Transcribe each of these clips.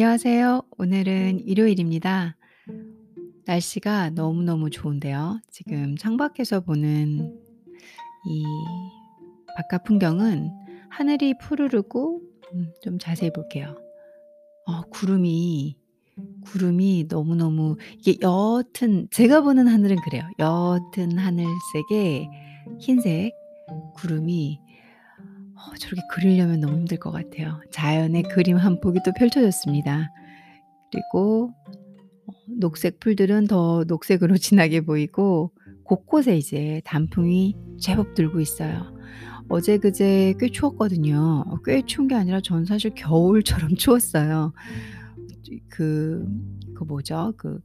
안녕하세요. 오늘은 일요일입니다. 날씨가 너무너무 좋은데요. 지금 창밖에서 보는 이 바깥 풍경은 하늘이 푸르르고 음 좀 자세히 볼게요. 어 구름이 구름이 너무너무 이게 옅은 제가 보는 하늘은 그래요. 옅은 하늘색에 흰색 구름이 어 저렇게 그리려면 너무 힘들 것 같아요. 자연의 그림 한 폭이 또 펼쳐졌습니다. 그리고 어 녹색 풀들은 더 녹색으로 진하게 보이고 곳곳에 이제 단풍이 제법 들고 있어요. 어제 그제 꽤 추웠거든요. 어꽤 추운 게 아니라 전 사실 겨울처럼 추웠어요. 이그그 뭐죠? 그그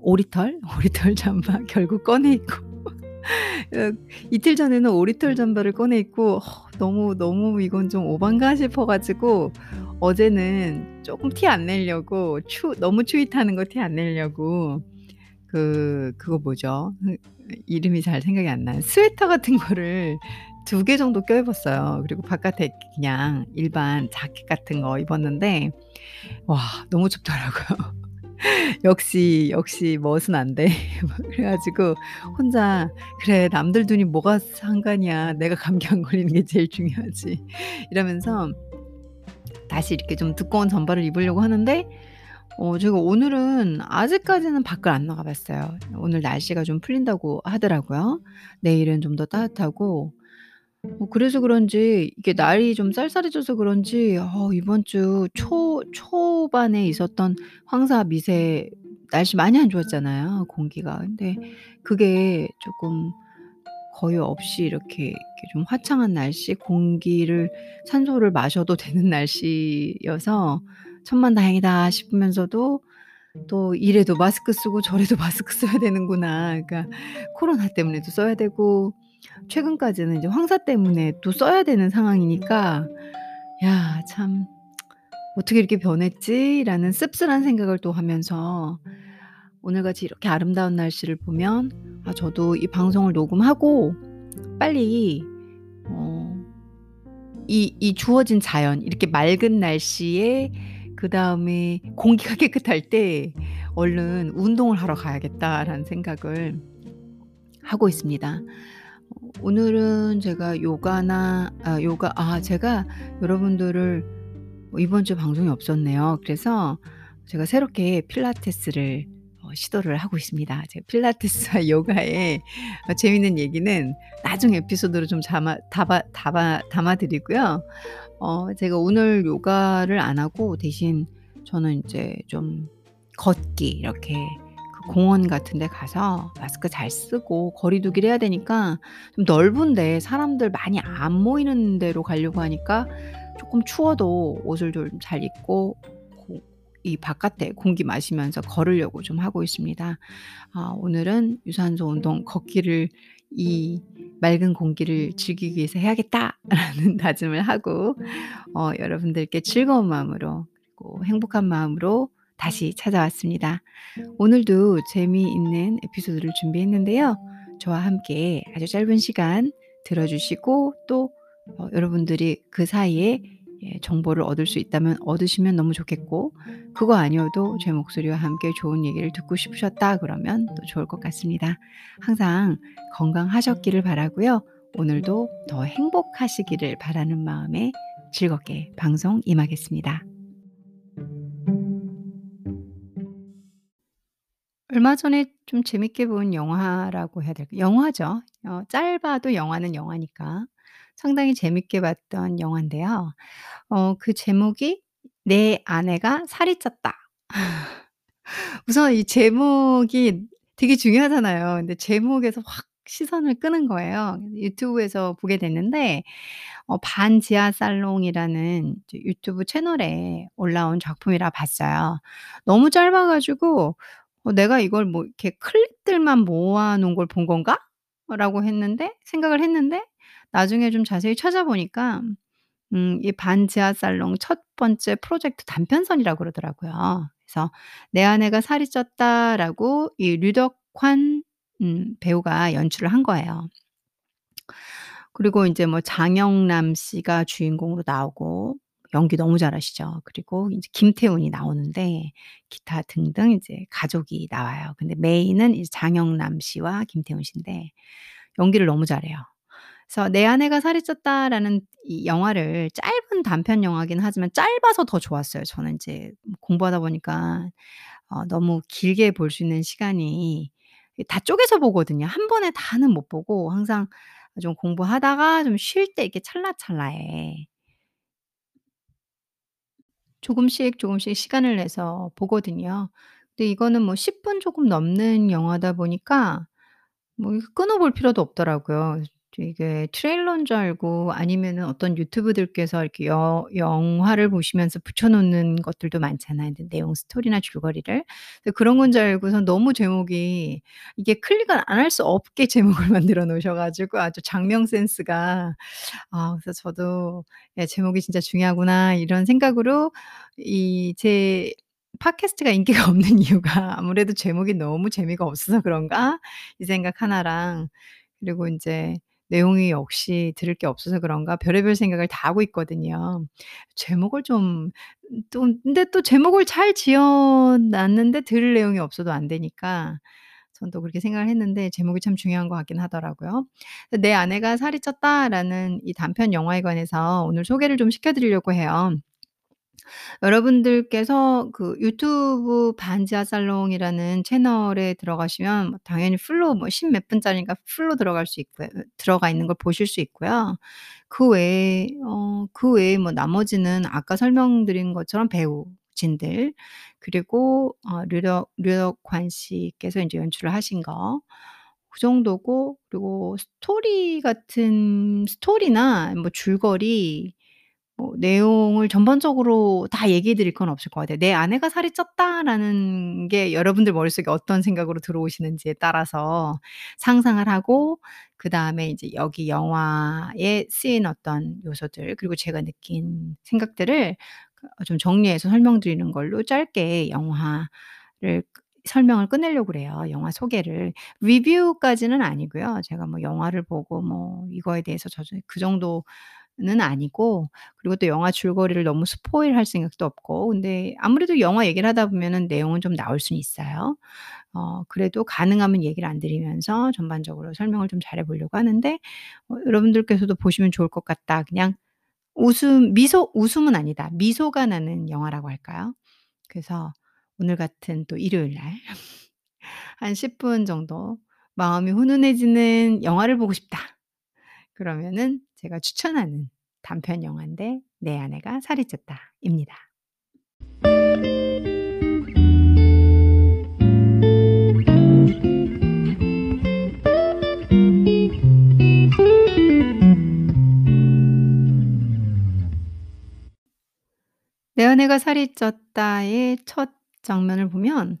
오리털, 오리털 잠바 결국 꺼내 입고 어 이틀 전에는 오리털 잠바를 꺼내 입고 어 너무, 너무 이건 좀 오반가 싶어 가지고 어제는 쪼끔 티안 내려고 추 너무 추위 타는 거 티 안 내려고 그 그거 뭐죠? 그 이름이 잘 생각이 안 나요. 스웨터 같은 거를 2개 정도 껴 입었어요. 그리고 바깥에 그냥 일반 자켓 같은 거 입었는데 와 너무 춥더라고요. 역시, 역시 멋은 안 돼. 막 그래 가지고 혼자 '그래 남들 눈이 뭐가 상관이야. 내가 감기 안 걸리는 게 제일 중요하지.' 이러면서 다시 이렇게 좀 두꺼운 잠바를 입으려고 하는데 어 제가 오늘은 아직까지는 밖을 안 나가 봤어요. 오늘 날씨가 좀 풀린다고 하더라고요. 내일은 좀 더 따뜻하고 어 그래서 그런지 이게 날이 좀 쌀쌀해져서 그런지 어 이번 주 초 초반에 있었던 황사, 미세 날씨 많이 안 좋았잖아요 공기가. 근데 그게 쪼끔 거의 없이 이렇게, 이렇게 좀 화창한 날씨 공기를 산소를 마셔도 되는 날씨여서 '천만다행이다.' 싶으면서도 또 이래도 마스크 쓰고 저래도 마스크 써야 되는구나. 그러니까 코로나 때문에도 써야 되고 최근까지는 이제 황사 때문에 또 써야 되는 상황이니까 '야 참 어떻게 이렇게 변했지?'라는 씁쓸한 생각을 또 하면서 오늘같이 이렇게 아름다운 날씨를 보면 '아 저도 이 방송을 녹음하고 빨리 어 이 이 주어진 자연 이렇게 맑은 날씨에 그 다음에 공기가 깨끗할 때 얼른 운동을 하러 가야겠다.'라는 생각을 하고 있습니다. 어 오늘은 제가 요가나 아 요가 아 제가 여러분들을 어 이번 주에 방송이 없었네요. 그래서 제가 새롭게 필라테스를 어 시도를 하고 있습니다. 제가 필라테스와 요가의 어 재밌는 얘기는 나중 에피소드로 좀 담아 담아 담아 드리고요. 어 제가 오늘 요가를 안 하고 대신 저는 인제 좀 걷기 이렇게 그 공원 같은 데 가서 마스크 잘 쓰고 거리 두기를 해야 되니까 좀 넓은 데 사람들 많이 안 모이는 데로 가려고 하니까 쪼끔 추워도 옷을 좀 잘 입고 고이 바깥에 공기 마시면서 걸으려고 좀 하고 있습니다. 아 오늘은 '유산소 운동 걷기를 이 맑은 공기를 즐기기 위해서 해야겠다.'라는 다짐을 하고 어 여러분들께 즐거운 마음으로 그리고 행복한 마음으로 다시 찾아왔습니다. 오늘도 재미있는 에피소드를 준비했는데요. 저와 함께 아주 짧은 시간 들어 주시고 또 어 여러분들이 그 사이에 예 정보를 얻을 수 있다면 얻으시면 너무 좋겠고 그거 아니어도 제 목소리와 함께 좋은 얘기를 듣고 싶으셨다 그러면 또 좋을 것 같습니다. 항상 건강하셨기를 바라고요. 오늘도 더 행복하시기를 바라는 마음에 즐겁게 방송 임하겠습니다. 얼마 전에 좀 재밌게 본 영화라고 해야 될까 영화죠. 어 짧아도 영화는 영화니까 상당히 재밌게 봤던 영화인데요. 어 그 제목이 "내 아내가 살이 쪘다." 우선 이 제목이 되게 중요하잖아요. 근데 제목에서 확 시선을 끄는 거예요. 유튜브에서 보게 됐는데 어 반지하 살롱이라는 유튜브 채널에 올라온 작품이라 봤어요. 너무 짧아 가지고 ' 어 내가 이걸 뭐 이렇게 클립들만 모아 놓은 걸 본 건가?'라고 했는데 생각을 했는데 나중에 좀 자세히 찾아보니까 음 이 반지하 살롱 첫 번째 프로젝트 단편선이라고 그러더라고요. 그래서 "내 아내가 살이 쪘다."라고 이 류덕 환 음 배우가 연출을 한 거예요. 그리고 인제 뭐 장영남 씨가 주인공으로 나오고 연기 너무 잘하시죠. 그리고 이제 김태훈이 나오는데 기타 등등 이제 가족이 나와요. 근데 메인은 이제 장영남 씨와 김태훈 씨인데 연기를 너무 잘해요. 그래서 내 아내가 살이 쪘다라는 이 영화를 짧은 단편 영화긴 하지만 짧아서 더 좋았어요. 저는 인제 공부하다 보니까 어 너무 길게 볼 수 있는 시간이 이다 쪼개서 보거든요. 한 번에 다는 못 보고 항상 좀 공부하다가 좀 쉴 때 이렇게 찰나찰나에 조금씩 조금씩 시간을 내서 보거든요. 근데 이거는 뭐 10 분 조금 넘는 영화다 보니까 뭐 이거 끊어 볼 필요도 없더라고요. 이게 트레일러인 줄 알고 아니면은 어떤 유튜브들께서 이렇게 여 영화를 보시면서 붙여 놓는 것들도 많잖아요, 내 내용 스토리나 줄거리를. 근데 그런 건 줄 알고선 너무 제목이 이게 클릭을 안 할 수 없게 제목을 만들어 놓으셔 가지고 아주 장명 센스가 아 그래서 저도 '야 제목이 진짜 중요하구나.' 이런 생각으로 이 제 팟캐스트가 인기가 없는 이유가 아무래도 '제목이 너무 재미가 없어서 그런가?' 이 생각 하나랑 그리고 인제 내용이 역시 들을 게 없어서 그런가 별의별 생각을 다 하고 있거든요. 제목을 좀 또 근데 또 제목을 잘 지어 놨는데 들을 내용이 없어도 안 되니까 전 또 그렇게 생각을 했는데 제목이 참 중요한 것 같긴 하더라고요. 내 아내가 살이 쪘다라는 이 단편 영화에 관해서 오늘 소개를 좀 시켜 드리려고 해요. 여러분들께서 그 유튜브 반지하 살롱이라는 채널에 들어가시면 뭐 당연히 풀로 뭐십몇 분짜리니까 풀로 들어갈 수 있고요. 들어가 있는 걸 보실 수 있고요. 그 외에 어 그 외에 뭐 나머지는 아까 설명드린 것처럼 배우 진들 그리고 어 류덕 류덕환 씨께서 인제 연출을 하신 거 그 정도고 그리고 스토리 같은 스토리나 뭐 줄거리 뭐 내용을 전반적으로 다 얘기해 드릴 건 없을 것 같아요. '내 아내가 살이 쪘다.'라는 게 여러분들 머릿속에 어떤 생각으로 들어오시는지에 따라서 상상을 하고 그다음에 이제 여기 영화에 쓰인 어떤 요소들 그리고 제가 느낀 생각들을 그어좀 정리해서 설명드리는 걸로 짧게 영화를 끄 설명을 끝내려고 그래요, 영화 소개를. 리뷰까지는 아니고요. 제가 뭐 영화를 보고 뭐 이거에 대해서 저그 정도 는 아니고 그리고 또 영화 줄거리를 너무 스포일할 생각도 없고 근데 아무래도 영화 얘기를 하다 보면은 내용은 좀 나올 수는 있어요. 어 그래도 가능하면 얘기를 안 드리면서 전반적으로 설명을 좀 잘해 보려고 하는데 어 여러분들께서도 보시면 좋을 것 같다. 그냥 웃음 미소 웃음은 아니다. 미소가 나는 영화라고 할까요? 그래서 오늘 같은 또 일요일 날 한 10분 정도 마음이 훈훈해지는 영화를 보고 싶다. 그러면은 제가 추천하는 단편 영화인데 내 아내가 살이 쪘다입니다. 내 아내가 살이 쪘다의 첫 장면을 보면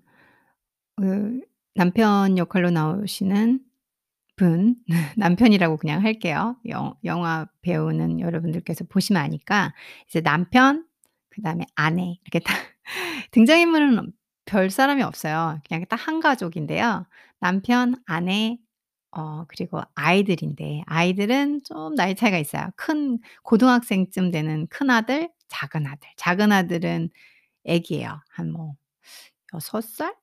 그 남편 역할로 나오시는 분 남편이라고 그냥 할게요. 영 영화 배우는 여러분들께서 보시면 아니까 이제 남편 그 다음에 아내 이렇게 딱 등장인물은 별 사람이 없어요. 그냥 딱 한 가족인데요. 남편, 아내 어 그리고 아이들인데 아이들은 좀 나이 차이가 있어요. 큰 고등학생쯤 되는 큰 아들, 작은 아들. 작은 아들은 애기예요. 한뭐6 살?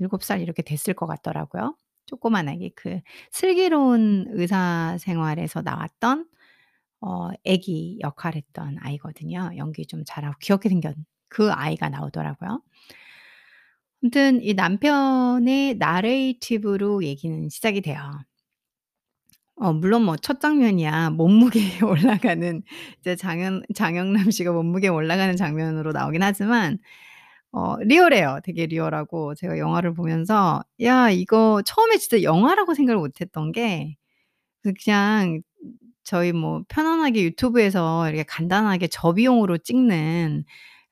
7살 이렇게 됐을 것 같더라고요. 조그만 아기. 그 슬기로운 의사 생활에서 나왔던 어 애기 역할했던 아이거든요. 연기 좀 잘하고 귀엽게 생긴 그 아이가 나오더라고요. 아무튼 이 남편의 나레이티브로 얘기는 시작이 돼요. 어 물론 뭐 첫 장면이야 몸무게 올라가는 이제 장현 장영남 씨가 몸무게 올라가는 장면으로 나오긴 하지만 어 리얼해요. 되게 리얼하고 제가 영화를 보면서 야 이거 처음에 진짜 영화라고 생각을 못 했던 게그 그냥 저희 뭐 편안하게 유튜브에서 이렇게 간단하게 저비용으로 찍는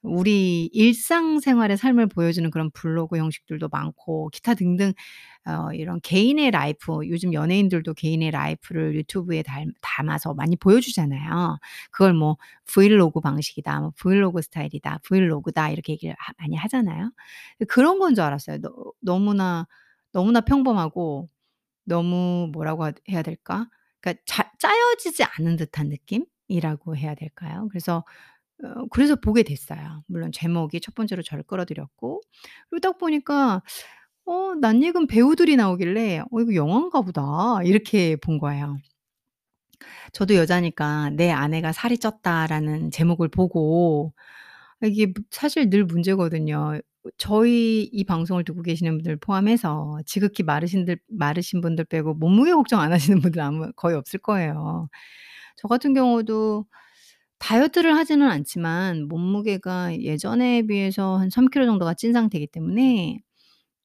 우리 일상생활의 삶을 보여주는 그런 블로그 형식들도 많고 기타 등등 어 이런 개인의 life 요즘 연예인들도 개인의 life를 유튜브에 달 담아서 많이 보여주잖아요. 그걸 뭐 브이로그 방식이다. 뭐 브이로그 스타일이다. 브이로그다. 이렇게 얘기를 하 많이 하잖아요. 그런 건 줄 알았어요. 너 너무나, 너무나 평범하고 너무 뭐라고 하 해야 될까? 그러니까 자 짜여지지 않은 듯한 느낌이라고 해야 될까요? 그래서 어 그래서 보게 됐어요. 물론 제목이 첫 번째로 저를 끌어들였고 그리고 딱 보니까 어 낯익은 배우들이 나오길래 '어 이거 영화인가 보다.' 이렇게 본 거예요. 저도 여자니까 '내 아내가 살이 쪘다.'라는 제목을 보고 이게 무 사실 늘 문제거든요. 저희 이 방송을 듣고 계시는 분들 포함해서 지극히 마르신들 마르신 분들 빼고 몸무게 걱정 안 하시는 분들 아마 거의 없을 거예요. 저 같은 경우도 다이어트를 하지는 않지만 몸무게가 예전에 비해서 한 3 킬로 정도가 찐 상태이기 때문에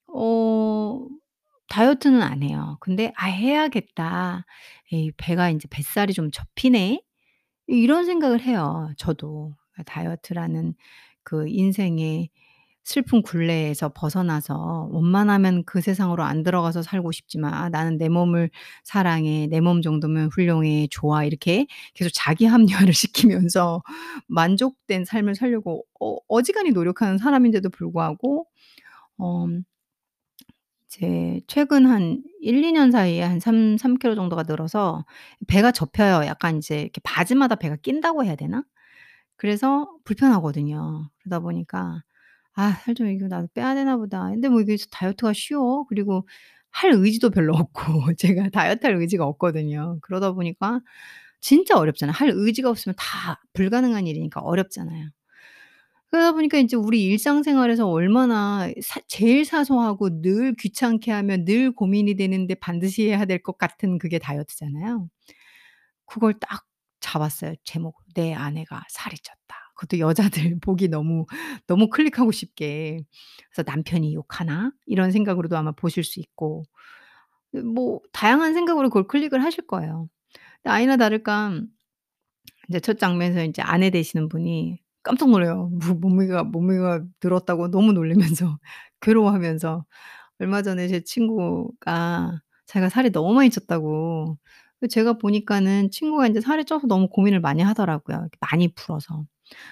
어 다이어트는 안 해요. 근데 '아 해야겠다. 에이 배가 인제 뱃살이 좀 접히네.' 이 이런 생각을 해요 저도. 아 다이어트라는 그 인생의 슬픈 굴레에서 벗어나서 원만하면 그 세상으로 안 들어가서 살고 싶지만 '아 나는 내 몸을 사랑해. 내 몸 정도면 훌륭해. 좋아.' 이렇게 계속 자기 합리화를 시키면서 만족된 삶을 살려고 어 어지간히 노력하는 사람인데도 불구하고 어 이제 최근 한 1-2년 사이에 한삼3 킬로 정도가 늘어서 배가 접혀요. 약간 이제 이렇게 바지마다 배가 낀다고 해야 되나? 그래서 불편하거든요. 그러다 보니까 ' 아 살 좀 이거 나도 빼야 되나 보다.' 근데 뭐 이게 다이어트가 쉬워. 그리고 할 의지도 별로 없고 제가 다이어트할 의지가 없거든요. 그러다 보니까 진짜 어렵잖아요. 할 의지가 없으면 다 불가능한 일이니까 어렵잖아요. 그러다 보니까 인제 우리 일상생활에서 얼마나 사 제일 사소하고 늘 귀찮게 하면 늘 고민이 되는데 반드시 해야 될 것 같은 그게 다이어트잖아요. 그걸 딱 잡았어요 제목으로. '내 아내가 살이 쪘다.' 그것도 여자들 보기 너무, 너무 클릭하고 쉽게. 그래서 '남편이 욕하나?' 이런 생각으로도 아마 보실 수 있고 그뭐 다양한 생각으로 그걸 클릭을 하실 거예요. 근데 아니나 다를까 이제 첫 장면에서 인제 아내 되시는 분이 깜짝 놀라요. 뭐 몸무게가 몸무게가 늘었다고 너무 놀라면서 괴로워하면서 얼마 전에 제 친구가 자기가 살이 너무 많이 쪘다고 그 제가 보니까는 친구가 인제 살이 쪄서 너무 고민을 많이 하더라고요 많이 불어서.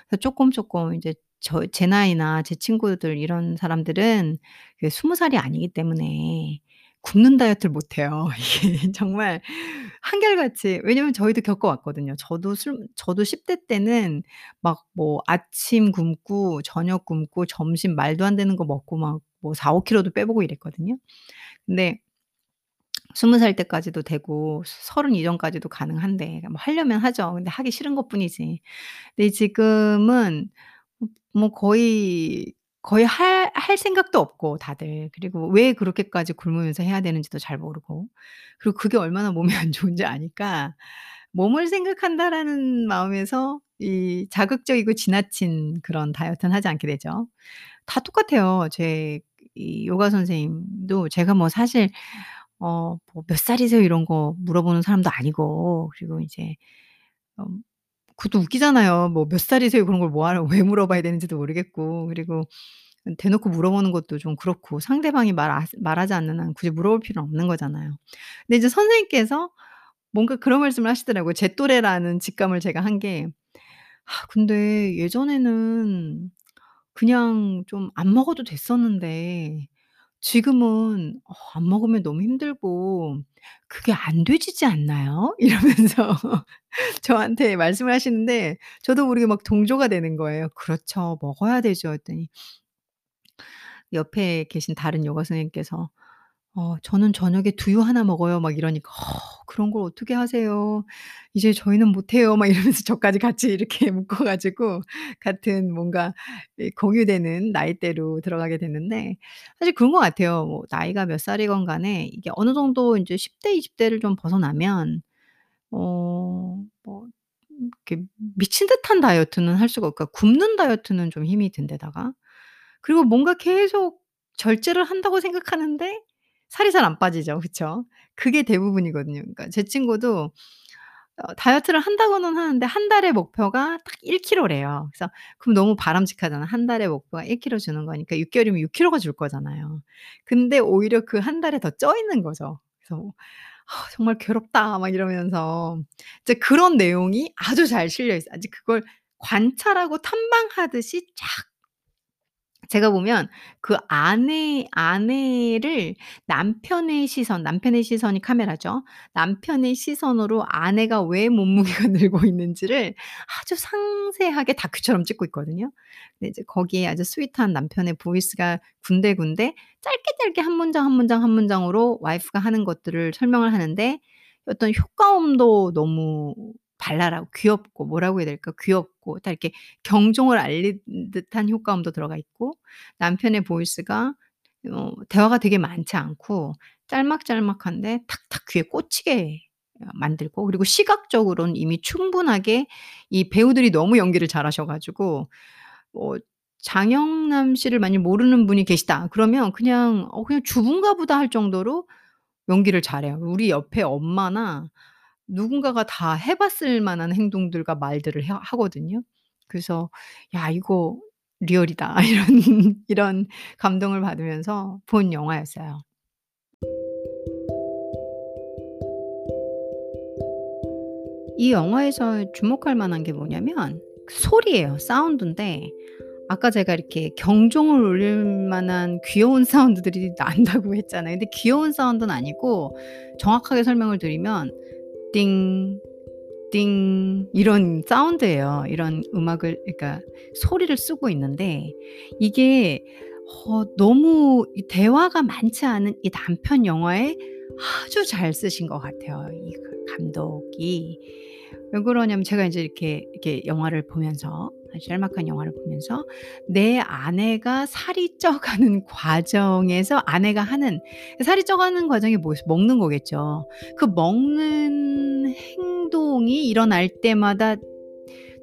그래서 쪼끔, 쪼끔 이제 저 제 나이나 제 친구들 이런 사람들은 그 20 살이 아니기 때문에 굶는 다이어트를 못 해요. 정말 한결같이 왜냐면 저희도 겪어 왔거든요. 저도 술 저도 10 대 때는 막 뭐 아침 굶고 저녁 굶고 점심 말도 안 되는 거 먹고 막 뭐 4-5 킬로도 빼 보고 이랬거든요. 근데 20살 때까지도 되고 서 서른 이전까지도 가능한데 뭐 하려면 하죠. 근데 하기 싫은 것뿐이지. 근데 지금은 뭐뭐 거의, 거의 할 할 생각도 없고 다들 그리고 왜 그렇게까지 굶으면서 해야 되는지도 잘 모르고 그리고 그게 얼마나 몸에 안 좋은지 아니까 '몸을 생각한다.'라는 마음에서 이 자극적이고 지나친 그런 다이어트는 하지 않게 되죠. 다 똑같아요. 제 이 요가 선생님도 제가 뭐 사실 어 뭐 "몇 살이세요?" 이런 거 물어보는 사람도 아니고 그리고 이제 어 그것도 웃기잖아요. 뭐 "몇 살이세요?" 그런 걸 뭐 하러 왜 물어봐야 되는지도 모르겠고 그리고 대놓고 물어보는 것도 좀 그렇고 상대방이 말 아 말하지 않는 한 굳이 물어볼 필요는 없는 거잖아요. 근데 이제 선생님께서 뭔가 그런 말씀을 하시더라고요. 제 또래라는 직감을 제가 한 게 "아 근데 예전에는 그냥 좀 안 먹어도 됐었는데 지금은 어 안 먹으면 너무 힘들고 그게 안 되지지 않나요?" 이러면서 저한테 말씀을 하시는데 저도 모르게 막 동조가 되는 거예요. "그렇죠. 먹어야 되죠." 했더니 옆에 계신 다른 요가 선생님께서 " 어 저는 저녁에 두유 하나 먹어요." 막 이러니까 "어 그런 걸 어떻게 하세요? 이제 저희는 못 해요." 막 이러면서 저까지 같이 이렇게 묶어 가지고 같은 뭔가 이 공유되는 나이대로 들어가게 됐는데 사실 그런 것 같아요. 뭐 나이가 몇 살이건 간에 이게 어느 정도 인제 10 대, 20 대를 좀 벗어나면 어뭐 이렇게 미친 듯한 다이어트는 할 수가 없고 그러니까 굶는 다이어트는 좀 힘이 든 데다가 그리고 뭔가 계속 절제를 한다고 생각하는데 살이 잘 안 빠지죠. 그쵸? 그게 대부분이거든요. 그러니까 제 친구도 어 다이어트를 한다고는 하는데 1 달의 목표가 딱 1 킬로래요. 그래서 그럼 너무 바람직하잖아. 1 달의 목표가 1 킬로 주는 거니까 6 개월이면 6 킬로가 줄 거잖아요. 근데 오히려 그 1 달에 더 쪄 있는 거죠. 그래서 "아 정말 괴롭다." 막 이러면서 이제 그런 내용이 아주 잘 실려 있어요. 아직 그걸 관찰하고 탐방하듯이 쫙 제가 보면 그 아내 아내를 남편의 시선 남편의 시선이 카메라죠. 남편의 시선으로 아내가 왜 몸무게가 늘고 있는지를 아주 상세하게 다큐처럼 찍고 있거든요. 근데 이제 거기에 아주 스위트한 남편의 보이스가 군데군데 짧게 짧게 한 문장, 한 문장, 한 문장으로 와이프가 하는 것들을 설명을 하는데 어떤 효과음도 너무 발랄하고 귀엽고 뭐라고 해야 될까? 귀엽 고딱 이렇게 경종을 알리는 듯한 효과음도 들어가 있고 남편의 보이스가 어 대화가 되게 많지 않고 짤막짤막한데 탁탁 귀에 꽂히게 어 만들고 그리고 시각적으로는 이미 충분하게 이 배우들이 너무 연기를 잘하셔 가지고 어 장영남 씨를 만약 모르는 분이 계시다 그러면 그냥 '어 그냥 주부인가 보다.' 할 정도로 연기를 잘해요. 우리 옆에 엄마나 누군가가 다 해 봤을 만한 행동들과 말들을 해 하거든요. 그래서 '야 이거 리얼이다.' 이런 이런 감동을 받으면서 본 영화였어요. 이 영화에서 주목할 만한 게 뭐냐면 그 소리예요. 사운드인데 아까 제가 이렇게 경종을 울릴 만한 귀여운 사운드들이 난다고 했잖아요. 근데 귀여운 사운드는 아니고 정확하게 설명을 드리면 띵 띵 이런 사운드예요. 이런 음악을 그러니까 소리를 쓰고 있는데 이게 어 너무 이 대화가 많지 않은 이 단편 영화에 아주 잘 쓰신 것 같아요, 이그 감독이. 왜 그러냐면 제가 인제 이렇게 이렇게 영화를 보면서 짤막한 영화를 보면서 내 아내가 살이 쪄가는 과정에서 아내가 하는 살이 쪄가는 과정이 뭐였어 먹는 거겠죠. 그 먹는 행동이 일어날 때마다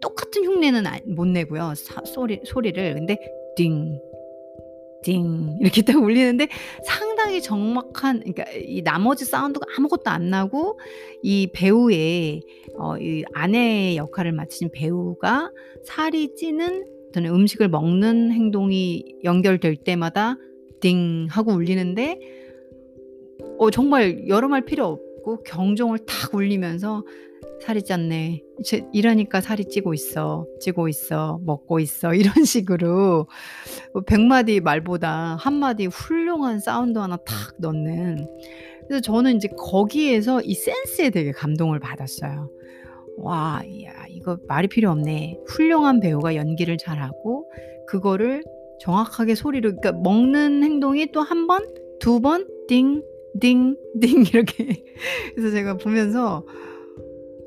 똑같은 흉내는 안못 내고요. 사 소리 소리를. 근데 띵 띵 이렇게 딱 울리는데 상당히 적막한 그러니까 이 나머지 사운드가 아무것도 안 나고 이 배우의 어 이 아내의 역할을 맡으신 배우가 살이 찌는 어떤 음식을 먹는 행동이 연결될 때마다 띵 하고 울리는데 어 정말 여러 말 필요 없고 경종을 탁 울리면서 " 살이 쪘네. 이제 이러니까 살이 찌고 있어. 찌고 있어. 먹고 있어." 이런 식으로 어100 마디 말보다 1 마디 훌륭한 사운드 하나 탁 넣는 그래서 저는 인제 거기에서 이 센스에 되게 감동을 받았어요. '와 야 이거 말이 필요 없네. 훌륭한 배우가 연기를 잘하고 그거를 정확하게 소리로 그러니까 먹는 행동이 또1 번, 2번띵 띵 띵 이렇게 그래서 제가 보면서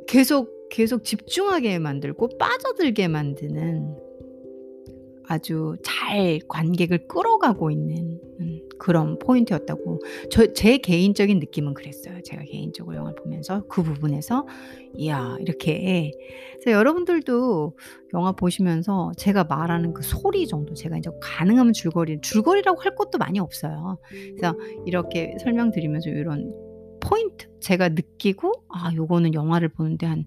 계속, 계속 집중하게 만들고 빠져들게 만드는 아주 잘 관객을 끌어가고 있는 음 그런 포인트였다고 저 제 개인적인 느낌은 그랬어요. 제가 개인적으로 영화를 보면서 그 부분에서 '이야.' 이렇게 그래서 여러분들도 영화 보시면서 제가 말하는 그 소리 정도 제가 인제 가능하면 줄거리 줄거리라고 할 것도 많이 없어요. 그래서 이렇게 설명드리면서 요런 포인트 제가 느끼고 '아 요거는 영화를 보는데 한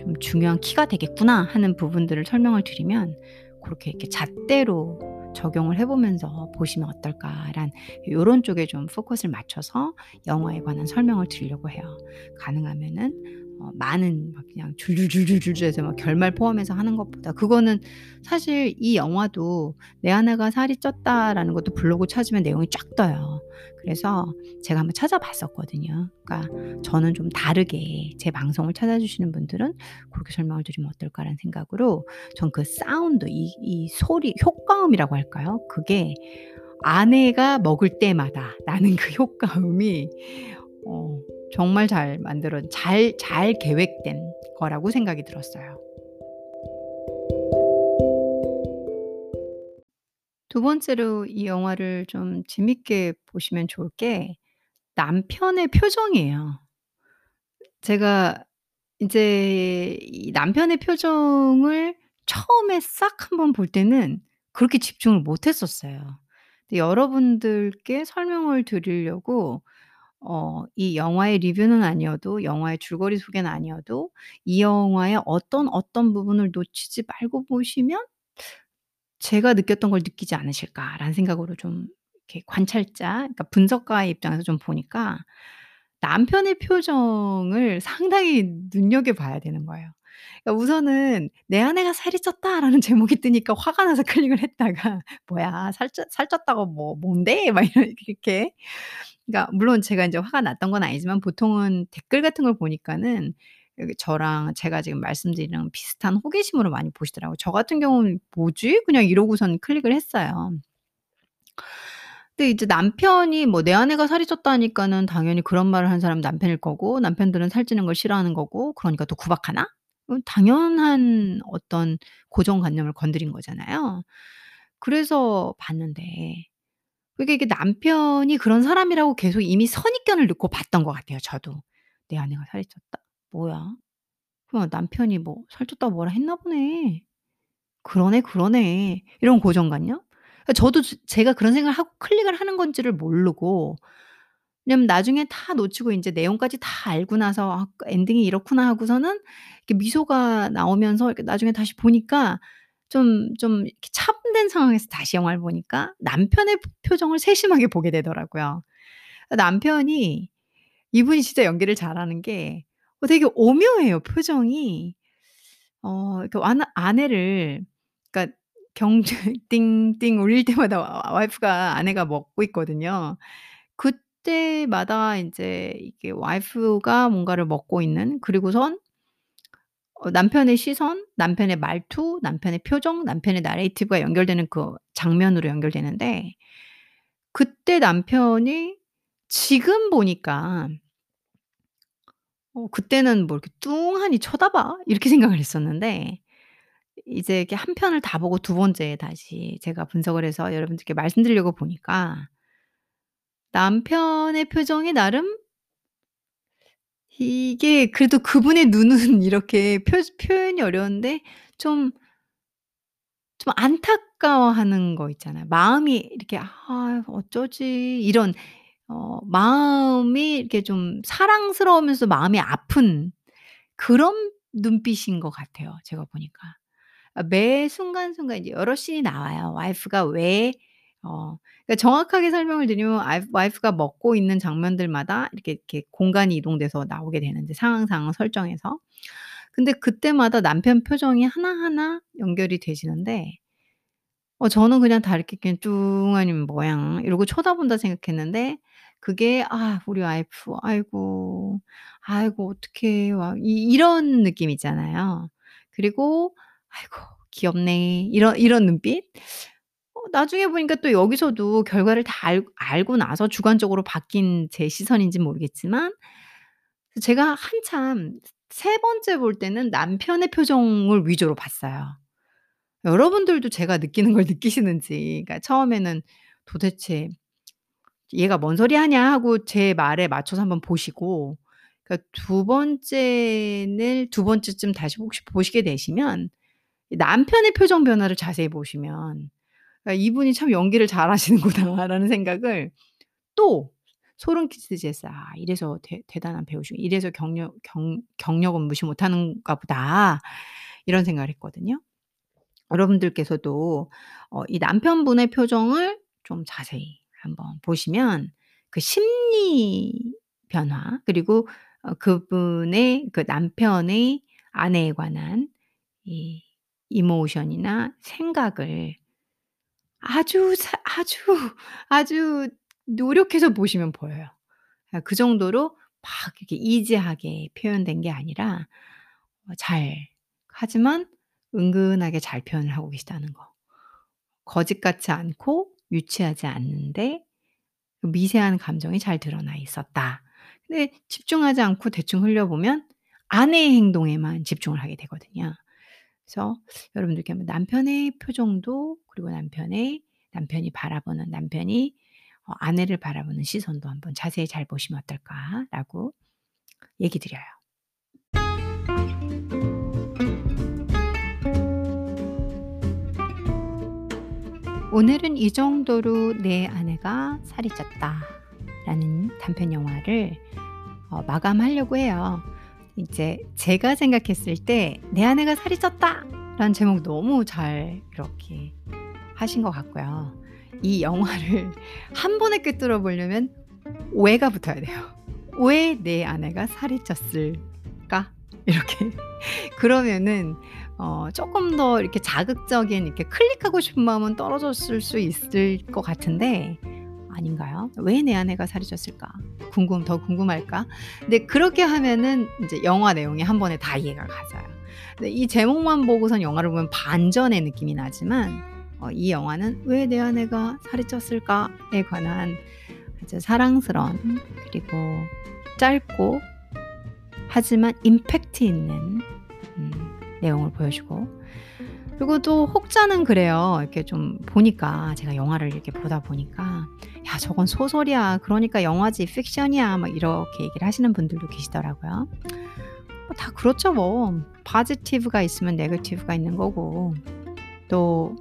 좀 중요한 키가 되겠구나.' 하는 부분들을 설명을 드리면 고렇게 이렇게 잣대로 적용을 해 보면서 보시면 어떨까란 요런 쪽에 좀 포커스를 맞춰서 영화에 관한 설명을 드리려고 해요. 가능하면은 어 많은 막 그냥 줄줄줄줄줄줄 해서 막 결말 포함해서 하는 것보다 그거는 사실 이 영화도 "내 아내가 살이 쪘다."라는 것도 블로그 찾으면 내용이 쫙 떠요. 그래서 제가 한번 찾아봤었거든요. 그러니까 저는 좀 다르게 제 방송을 찾아주시는 분들은 고렇게 설명을 드리면 어떨까라는 생각으로 전 그 사운드 이 이 소리 효과음이라고 할까요? 그게 아내가 먹을 때마다 나는 그 효과음이 어 정말 잘 만들어 잘 잘 계획된 거라고 생각이 들었어요. 2 번째로 이 영화를 좀 재밌게 보시면 좋을 게 남편의 표정이에요. 제가 인제 이 남편의 표정을 처음에 싹 한번 볼 때는 그렇게 집중을 못 했었어요. 여러분들께 설명을 드리려고 어 이 영화의 리뷰는 아니어도 영화의 줄거리 소개는 아니어도 '이 영화의 어떤, 어떤 부분을 놓치지 말고 보시면 제가 느꼈던 걸 느끼지 않으실까.'라는 생각으로 좀 이렇게 관찰자 그러니까 분석가의 입장에서 좀 보니까 남편의 표정을 상당히 눈여겨 봐야 되는 거예요. 그러니까 우선은 '내 아내가 살이 쪘다.'라는 제목이 뜨니까 화가 나서 클릭을 했다가 '뭐야 살쪘살 쪘다고 뭐 뭔데?' 막 이렇게 그러니까 물론 제가 인제 화가 났던 건 아니지만 보통은 댓글 같은 걸 보니까는 저랑 제가 지금 말씀드리는 비슷한 호기심으로 많이 보시더라고요. 저 같은 경우는 '뭐지?' 그냥 이러고선 클릭을 했어요. 근데 이제 남편이 뭐 "내 아내가 살이 쪘다."하니까는 당연히 그런 말을 하는 사람은 남편일 거고 남편들은 살찌는 걸 싫어하는 거고 그러니까 또 구박하나? 그건 당연한 어떤 고정관념을 건드린 거잖아요. 그래서 봤는데 그게 이게 남편이 그런 사람이라고 계속 이미 선입견을 넣고 봤던 것 같아요 저도. '내 아내가 살이 쪘다. 뭐야? 그냥 남편이 뭐 살쪘다고 뭐라 했나 보네. 그러네, 그러네.' 이런 고정관념? 그러니까 저도 즈 제가 그런 생각을 하고 클릭을 하는 건지를 모르고 왜냐면 나중에 다 놓치고 인제 내용까지 다 알고 나서 '아 그 엔딩이 이렇구나.' 하고서는 이렇게 미소가 나오면서 이렇게 나중에 다시 보니까 좀 좀 이렇게 참 된 상황에서 다시 영화를 보니까 남편의 표 표정을 세심하게 보게 되더라고요. 아 남편이 이분이 진짜 연기를 잘하는 게어 되게 오묘해요 표정이. 어그 아나 아내를 그러니까 경주 띵띵 울릴 때마다 와 와이프가 아내가 먹고 있거든요. 그때마다 인제 이게 와이프가 뭔가를 먹고 있는 그리고선 어 남편의 시선, 남편의 말투, 남편의 표정, 남편의 나레이티브가 연결되는 그 장면으로 연결되는데 그때 남편이 지금 보니까 어 그때는 뭐 이렇게 '뚱하니 쳐다봐?' 이렇게 생각을 했었는데 이제 이렇게 한 편을 다 보고 두 번째 다시 제가 분석을 해서 여러분들께 말씀드리려고 보니까 남편의 표정이 나름 이게 그래도 그분의 눈은 이렇게 표 표현이 어려운데 좀 좀 안타까워하는 거 있잖아요. 마음이 이렇게 '아 어쩌지?' 이런 어 마음이 이렇게 좀 사랑스러우면서 마음이 아픈 그런 눈빛인 것 같아요 제가 보니까. 아 매 순간순간 이제 여러 씬이 나와요. 와이프가 왜 어 그러니까 정확하게 설명을 드리면 와이프 와이프가 먹고 있는 장면들마다 이렇게 이렇게 공간이 이동돼서 나오게 되는데 상황, 상황 설정해서. 근데 그때마다 남편 표정이 하나하나 연결이 되시는데 어 저는 그냥 다 이렇게 그냥 '뚱하니 뭐야.' 이러고 쳐다본다 생각했는데 그게 '아 우리 와이프 아이고, 아이고 어떡해.' 막이 이런 느낌 있잖아요. 그리고 '아이고 귀엽네.' 이런 이런 눈빛? 어 나중에 보니까 또 여기서도 결과를 다 알 알고 나서 주관적으로 바뀐 제 시선인진 모르겠지만 제가 한참 세 번째 볼 때는 남편의 표정을 위주로 봤어요. 여러분들도 제가 느끼는 걸 느끼시는지 그러니까 처음에는 도대체 '얘가 뭔 소리 하냐.' 하고 제 말에 맞춰서 한번 보시고 그러니까 두 번째는 두 번째쯤 다시 혹시 보시게 되시면 이 남편의 표정 변화를 자세히 보시면 ' 아 이분이 참 연기를 잘 하시는구나.'라는 생각을 또 소름 끼치듯이 했어요. '아 이래서 대 대단한 배우시고 이래서 경력 경 경력은 무시 못하는가 보다.' 이런 생각을 했거든요. 여러분들께서도 어 이 남편분의 표정을 좀 자세히 한번 보시면 그 심리 변화 그리고 어 그분의 그 남편의 아내에 관한 이 이모션이나 생각을 아주 사 아주, 아주 노력해서 보시면 보여요. 아그 정도로 막 이렇게 이지하게 표현된 게 아니라 어 잘 하지만 은근하게 잘 표현을 하고 계시다는 거. 거짓 같지 않고 유치하지 않는데 그 미세한 감정이 잘 드러나 있었다. 근데 집중하지 않고 대충 흘려보면 아내의 행동에만 집중을 하게 되거든요. 그래서 여러분들께 한번 남편의 표정도 그리고 남편의 남편이 바라보는 남편이 어 아내를 바라보는 시선도 한번 자세히 잘 보시면 어떨까라고 얘기 드려요. 오늘은 이 정도로 '내 아내가 살이 쪘다.'라는 단편 영화를 어 마감하려고 해요. 이제 제가 생각했을 때 '내 아내가 살이 쪘다.'라는 제목 너무 잘 이렇게 하신 것 같고요. 이 영화를 한 번에 꿰뚫어 보려면 왜가 붙어야 돼요. '왜 내 아내가 살이 쪘을까?' 이렇게 그러면은 어 쪼끔 더 이렇게 자극적인 이렇게 클릭하고 싶은 마음은 떨어졌을 수 있을 것 같은데 아닌가요? '왜 내 아내가 살이 쪘을까? 궁금 더 궁금할까?' 근데 그렇게 하면은 인제 영화 내용이 한 번에 다 이해가 가져요. 근데 이 제목만 보고선 영화를 보면 반전의 느낌이 나지만 어 이 영화는 '왜 내 아내가 살이 쪘을까?'에 관한 아주 사랑스러운 그리고 짧고 하지만 임팩트 있는 음 내용을 보여주고 그리고 또 혹자는 그래요. 이렇게 좀 보니까 제가 영화를 이렇게 보다 보니까 "야 저건 소설이야. 그러니까 영화지 픽션이야." 막 이렇게 얘기를 하시는 분들도 계시더라고요. 뭐 다 그렇죠 뭐. positive가 있으면 negative가 있는 거고 또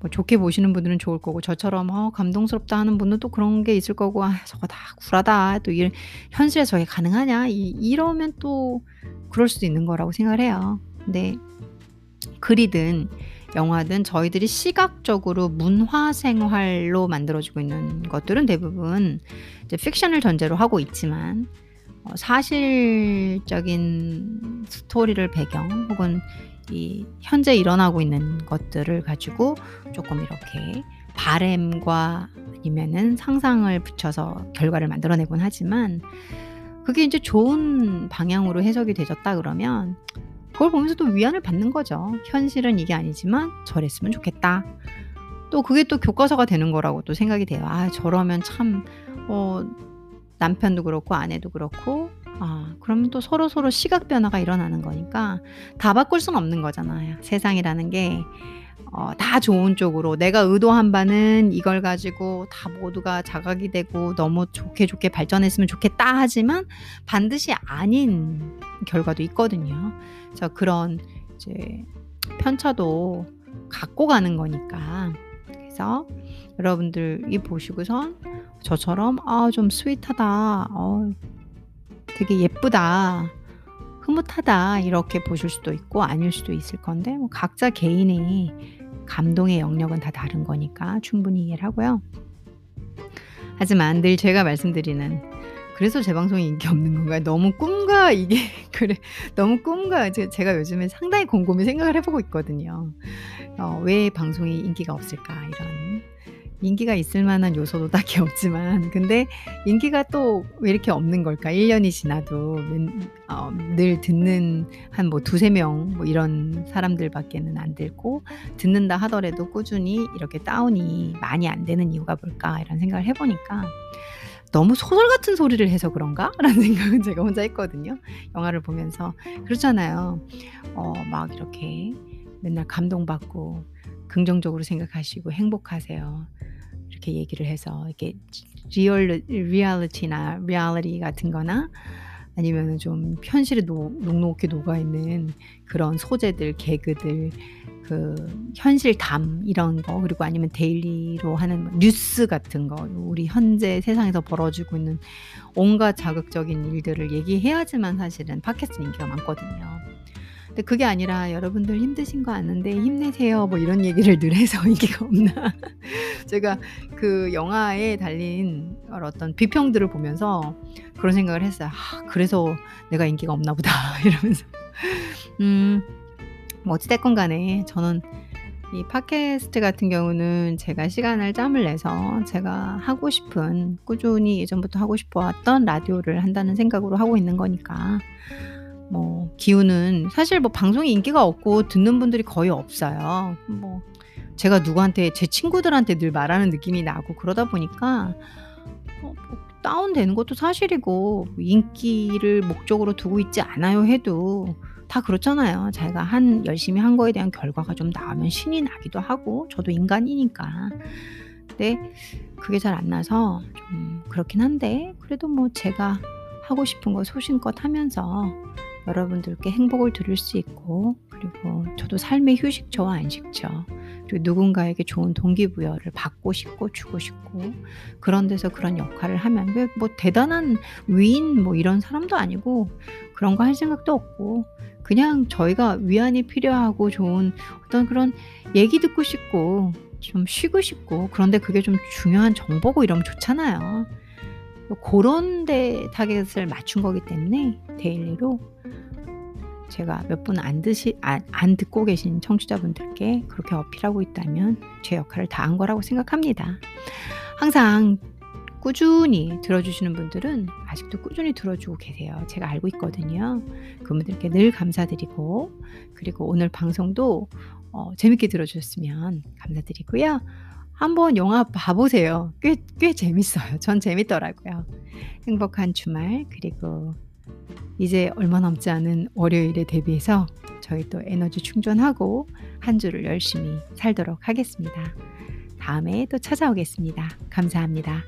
뭐 좋게 보시는 분들은 좋을 거고 저처럼 '어 감동스럽다.' 하는 분은 또 그런 게 있을 거고 '아 저거 다 구라다. 또이 현실에서 저게 가능하냐?' 이 이러면 또 그럴 수도 있는 거라고 생각을 해요. 근데 글이든 영화든 저희들이 시각적으로 문화 생활로 만들어지고 있는 것들은 대부분 이제 픽션을 전제로 하고 있지만 어 사실적인 스토리를 배경 혹은 이 현재 일어나고 있는 것들을 가지고 쪼끔 이렇게 바램과 아니면은 상상을 붙여서 결과를 만들어 내곤 하지만 그게 인제 좋은 방향으로 해석이 되졌다 그러면 그걸 보면서 또 위안을 받는 거죠. '현실은 이게 아니지만 저랬으면 좋겠다.' 또 그게 또 교과서가 되는 거라고 또 생각이 돼요. '아 저러면 참 어 남편도 그렇고 아내도 그렇고 아 그러면 또 서로서로 시각 변화가 일어나는 거니까 다 바꿀 수는 없는 거잖아요. 세상이라는 게 어 다 좋은 쪽으로 내가 의도한 바는 이걸 가지고 다 모두가 자각이 되고 너무 좋게 좋게 발전했으면 좋겠다 하지만 반드시 아닌 결과도 있거든요. 그래서 그런 이제 편차도 갖고 가는 거니까. 그래서 여러분들이 보시고선 저처럼 '아 좀 스윗하다. 어 되게 예쁘다. 흐뭇하다.' 이렇게 보실 수도 있고 아닐 수도 있을 건데 뭐 각자 개인의 감동의 영역은 다 다른 거니까 충분히 이해를 하고요. 하지만 늘 제가 말씀드리는 그래서 제 방송이 인기 없는 건가요? 너무 꿈과 이게 그래 너무 꿈과 제 제가 요즘에 상당히 곰곰이 생각을 해 보고 있거든요. 어 '왜 방송이 인기가 없을까?' 이런. 인기가 있을 만한 요소도 딱히 없지만 근데 인기가 또 왜 이렇게 없는 걸까? 1 년이 지나도 맨 어 늘 듣는 한뭐2-3명뭐 이런 사람들밖에는 안 듣고 듣는다 하더라도 꾸준히 이렇게 다운이 많이 안 되는 이유가 뭘까? 이런 생각을 해 보니까 '너무 소설 같은 소리를 해서 그런가?'라는 생각은 제가 혼자 했거든요. 영화를 보면서. 그렇잖아요. 어 막 이렇게 맨날 감동받고 긍정적으로 생각하시고 행복하세요. 이렇게 얘기를 해서 이렇게 리얼 리얼리티나 리얼리티 같은 거나 아니면은 좀 현실에 녹 록록히 녹아 있는 그런 소재들, 개그들, 그 현실담 이런 거 그리고 아니면 daily로 하는 뭐 뉴스 같은 거 우리 현재 세상에서 벌어지고 있는 온갖 자극적인 일들을 얘기해야지만 사실은 팟캐스트는 인기가 많거든요. 근데 그게 아니라 "여러분들 힘드신 거 아는데 힘내세요." 뭐 이런 얘기를 늘 해서 인기가 없나. 제가 그 영화에 달린 어떤 비평들을 보면서 그런 생각을 했어요. '아 그래서 내가 인기가 없나 보다.' 이러면서. 음 뭐 어찌 됐건 간에 저는 이 팟캐스트 같은 경우는 제가 시간을 짬을 내서 제가 하고 싶은 꾸준히 예전부터 하고 싶어 왔던 라디오를 한다는 생각으로 하고 있는 거니까 뭐 기우는 사실 뭐 방송에 인기가 없고 듣는 분들이 거의 없어요. 뭐 제가 누구한테 제 친구들한테 늘 말하는 느낌이 나고 그러다 보니까 어 뭐 다운되는 것도 사실이고 인기를 목적으로 두고 있지 않아요 해도 다 그렇잖아요. 자기가 한 열심히 한 거에 대한 결과가 좀 나오면 신이 나기도 하고 저도 인간이니까. 근데 그게 잘 안 나서 좀 그렇긴 한데 그래도 뭐 제가 하고 싶은 거 소신껏 하면서 여러분들께 행복을 드릴 수 있고 그리고 저도 삶의 휴식처와 안식처 그리고 누군가에게 좋은 동기부여를 받고 싶고 주고 싶고 그런 데서 그런 역할을 하면 그뭐 대단한 위인 뭐 이런 사람도 아니고 그런 거 할 생각도 없고 그냥 저희가 위안이 필요하고 좋은 어떤 그런 얘기 듣고 싶고 좀 쉬고 싶고 그런데 그게 좀 중요한 정보고 이러면 좋잖아요. 고런 데 타겟을 맞춘 거기 때문에 daily로 제가 몇 분 안 드시 안, 안 듣고 계신 청취자분들께 그렇게 어필하고 있다면 제 역할을 다 한 거라고 생각합니다. 항상 꾸준히 들어주시는 분들은 아직도 꾸준히 들어주고 계세요. 제가 알고 있거든요. 그분들께 늘 감사드리고 그리고 오늘 방송도 어, 재밌게 들어주셨으면 감사드리고요. 한번 영화 봐보세요. 꽤, 꽤 재밌어요. 전 재밌더라고요. 행복한 주말, 그리고 이제 얼마 남지 않은 월요일에 대비해서 저희 또 에너지 충전하고 한 주를 열심히 살도록 하겠습니다. 다음에 또 찾아오겠습니다. 감사합니다.